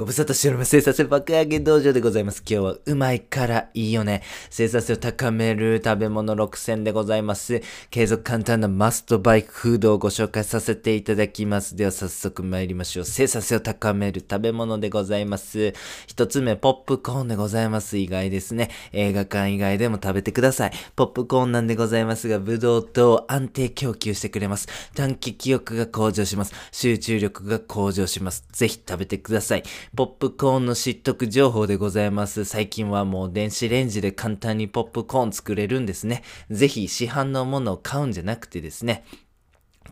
ご無沙汰しております。生産性爆上げ道場でございます。今日はうまいからいいよね。生産性を高める食べ物6選でございます。継続簡単なマストバイクフードをご紹介させていただきます。では早速参りましょう。生産性を高める食べ物でございます。一つ目、ポップコーンでございます。意外ですね。映画館以外でも食べてください。ポップコーンなんでございますが、ブドウと安定供給してくれます。短期記憶が向上します。集中力が向上します。ぜひ食べてください。ポップコーンの知っとく情報でございます。最近はもう電子レンジで簡単にポップコーン作れるんですね。ぜひ市販のものを買うんじゃなくてですね、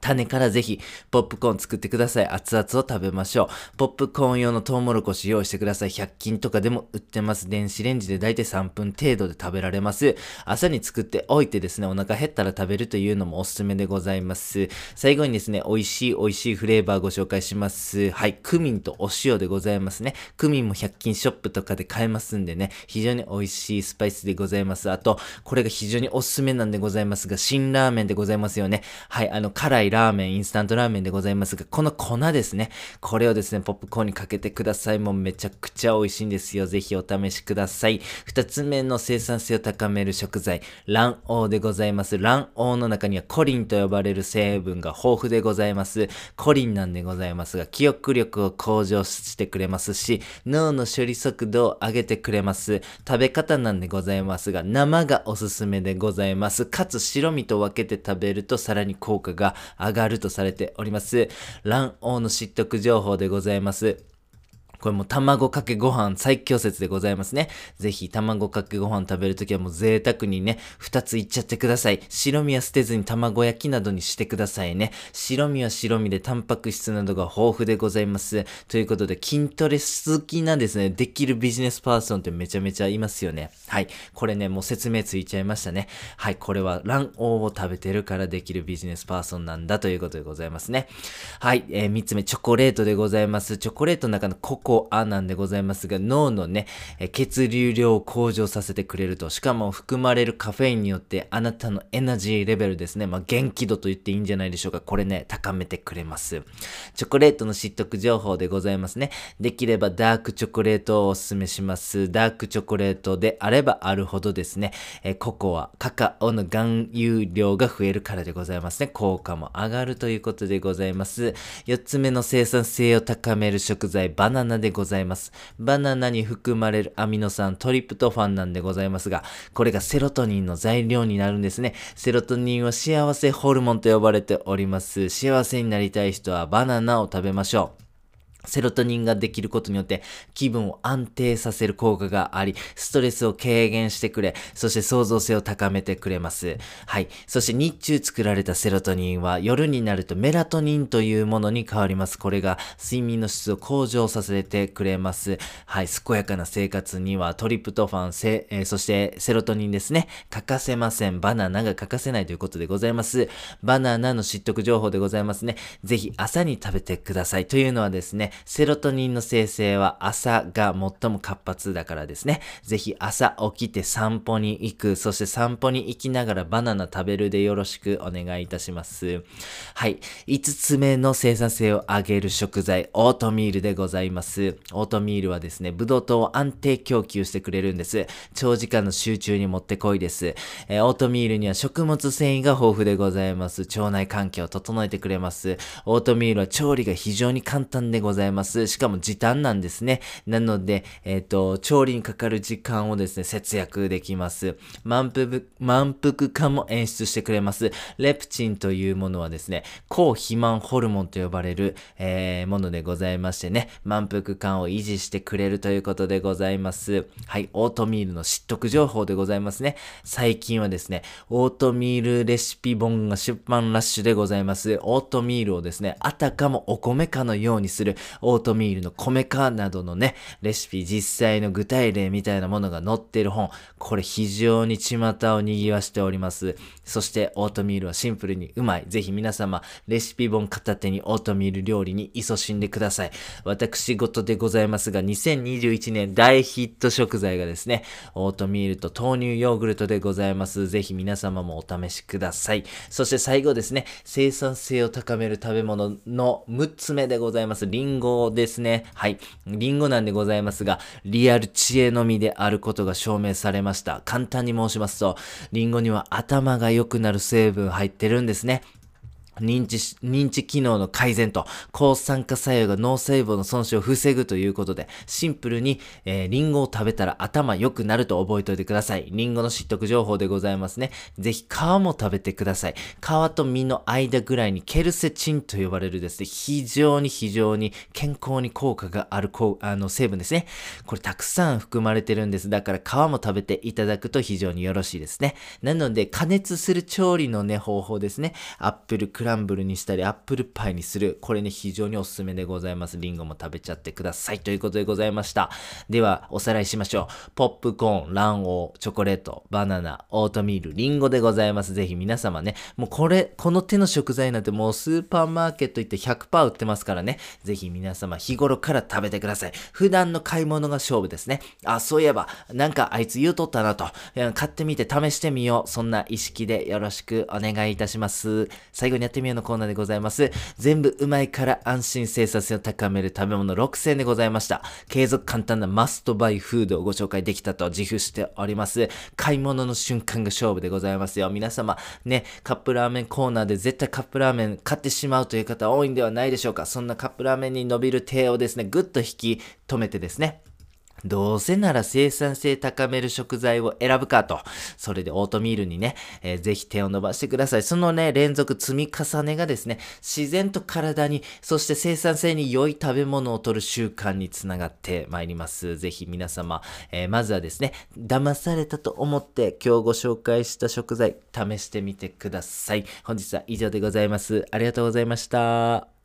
種からぜひ、ポップコーン作ってください。熱々を食べましょう。ポップコーン用のトウモロコシ用意してください。100均とかでも売ってます。電子レンジでだいたい3分程度で食べられます。朝に作っておいてですね、お腹減ったら食べるというのもおすすめでございます。最後にですね、美味しい美味しいフレーバーご紹介します。はい、クミンとお塩でございますね。クミンも100均ショップとかで買えますんでね、非常に美味しいスパイスでございます。あと、これが非常におすすめなんでございますが、辛ラーメンでございますよね。はい、あの、辛いいラーメン、インスタントラーメンでございますが、この粉ですね。これをですね、ポップコーンにかけてください。もうめちゃくちゃ美味しいんですよ。ぜひお試しください。二つ目の生産性を高める食材、卵黄でございます。卵黄の中にはコリンと呼ばれる成分が豊富でございます。コリンなんでございますが、記憶力を向上してくれますし、脳の処理速度を上げてくれます。食べ方なんでございますが、生がおすすめでございます。かつ白身と分けて食べるとさらに効果が上がるとされております。卵黄の失得情報でございます。これも卵かけご飯最強説でございますね。ぜひ卵かけご飯食べるときはもう贅沢にね、二ついっちゃってください。白身は捨てずに卵焼きなどにしてくださいね。白身は白身でタンパク質などが豊富でございます。ということで筋トレ好きなですね、できるビジネスパーソンってめちゃめちゃいますよね。はい。これね、もう説明ついちゃいましたね。はい。これは卵黄を食べてるからできるビジネスパーソンなんだということでございますね。はい。えー、三つ目、チョコレートでございます。チョコレートの中のコココアなんでございますが、脳のね、血流量を向上させてくれると、しかも含まれるカフェインによってあなたのエナジーレベルですね、まあ、元気度と言っていいんじゃないでしょうか。これね、高めてくれます。チョコレートの知得情報でございますね。できればダークチョコレートをお勧めします。ダークチョコレートであればあるほどですね、えココア、カカオの含有量が増えるからでございますね。効果も上がるということでございます。4つ目の生産性を高める食材、バナナでございます。バナナに含まれるアミノ酸、トリプトファンなんでございますが、これがセロトニンの材料になるんですね。セロトニンは幸せホルモンと呼ばれております。幸せになりたい人はバナナを食べましょう。セロトニンができることによって気分を安定させる効果があり、ストレスを軽減してくれ、そして創造性を高めてくれます。はい。そして日中作られたセロトニンは夜になるとメラトニンというものに変わります。これが睡眠の質を向上させてくれます。はい。健やかな生活にはトリプトファン、セえー、そしてセロトニンですね。欠かせません。バナナが欠かせないということでございます。バナナの知得情報でございますね。ぜひ朝に食べてください。というのはですね、セロトニンの生成は朝が最も活発だからですね。ぜひ朝起きて散歩に行く、そして散歩に行きながらバナナ食べるでよろしくお願いいたします。はい。5つ目の生産性を上げる食材、オートミールでございます。オートミールはですね、ブドウ糖を安定供給してくれるんです。長時間の集中にもってこいです。えー、オートミールには食物繊維が豊富でございます。腸内環境を整えてくれます。オートミールは調理が非常に簡単でございます。います。しかも時短なんですね。なので、えっ、ー、と、調理にかかる時間をですね、節約できます。満腹、満腹感も演出してくれます。レプチンというものはですね、抗肥満ホルモンと呼ばれる、えー、ものでございましてね、満腹感を維持してくれるということでございます。はい、オートミールの知得情報でございますね。最近はですね、オートミールレシピ本が出版ラッシュでございます。オートミールをですね、あたかもお米かのようにするオートミールの米化などのね、レシピ、実際の具体例みたいなものが載ってる本。これ非常に巷を賑わしております。そしてオートミールはシンプルにうまい。ぜひ皆様、レシピ本片手にオートミール料理に勤しんでください。私事でございますが、2021年大ヒット食材がですね、オートミールと豆乳ヨーグルトでございます。ぜひ皆様もお試しください。そして最後ですね、生産性を高める食べ物の6つ目でございます。リンンゴですね。はい。リンゴなんでございますが、リアル知恵のみであることが証明されました。簡単に申しますと、リンゴには頭が良くなる成分入ってるんですね。認知認知機能の改善と抗酸化作用が脳細胞の損傷を防ぐということで、シンプルに、えー、リンゴを食べたら頭良くなると覚えておいてください。リンゴの知得情報でございますね。ぜひ皮も食べてください。皮と実の間ぐらいにケルセチンと呼ばれるですね、非常に非常に健康に効果があるあの成分ですね。これたくさん含まれてるんです。だから皮も食べていただくと非常によろしいですね。なので加熱する調理のね、方法ですね。アップルクランブルにしたり、アップルパイにする。これね、非常におすすめでございます。リンゴも食べちゃってください。ということでございました。では、おさらいしましょう。ポップコーン、卵黄、チョコレート、バナナ、オートミール、リンゴでございます。ぜひ皆様ね、もうこれ、この手の食材なんてもうスーパーマーケット行って100%売ってますからね。ぜひ皆様日頃から食べてください。普段の買い物が勝負ですね。あ、そういえば、なんかあいつ言うとったなと。買ってみて試してみよう。そんな意識でよろしくお願いいたします。最後にやってみようのコーナーでございます。全部うまいから安心生産性を高める食べ物6選でございました。継続簡単なマストバイフードをご紹介できたと自負しております。買い物の瞬間が勝負でございますよ。皆様、ね、カップラーメンコーナーで絶対カップラーメン買ってしまうという方多いんではないでしょうか。そんなカップラーメンに伸びる手をですね、ぐっと引き止めてですね、どうせなら生産性高める食材を選ぶかと。それでオートミールにね、えー、ぜひ手を伸ばしてください。そのね、連続積み重ねがですね、自然と体に、そして生産性に良い食べ物を取る習慣につながってまいります。ぜひ皆様、えー、まずはですね、騙されたと思って今日ご紹介した食材、試してみてください。本日は以上でございます。ありがとうございました。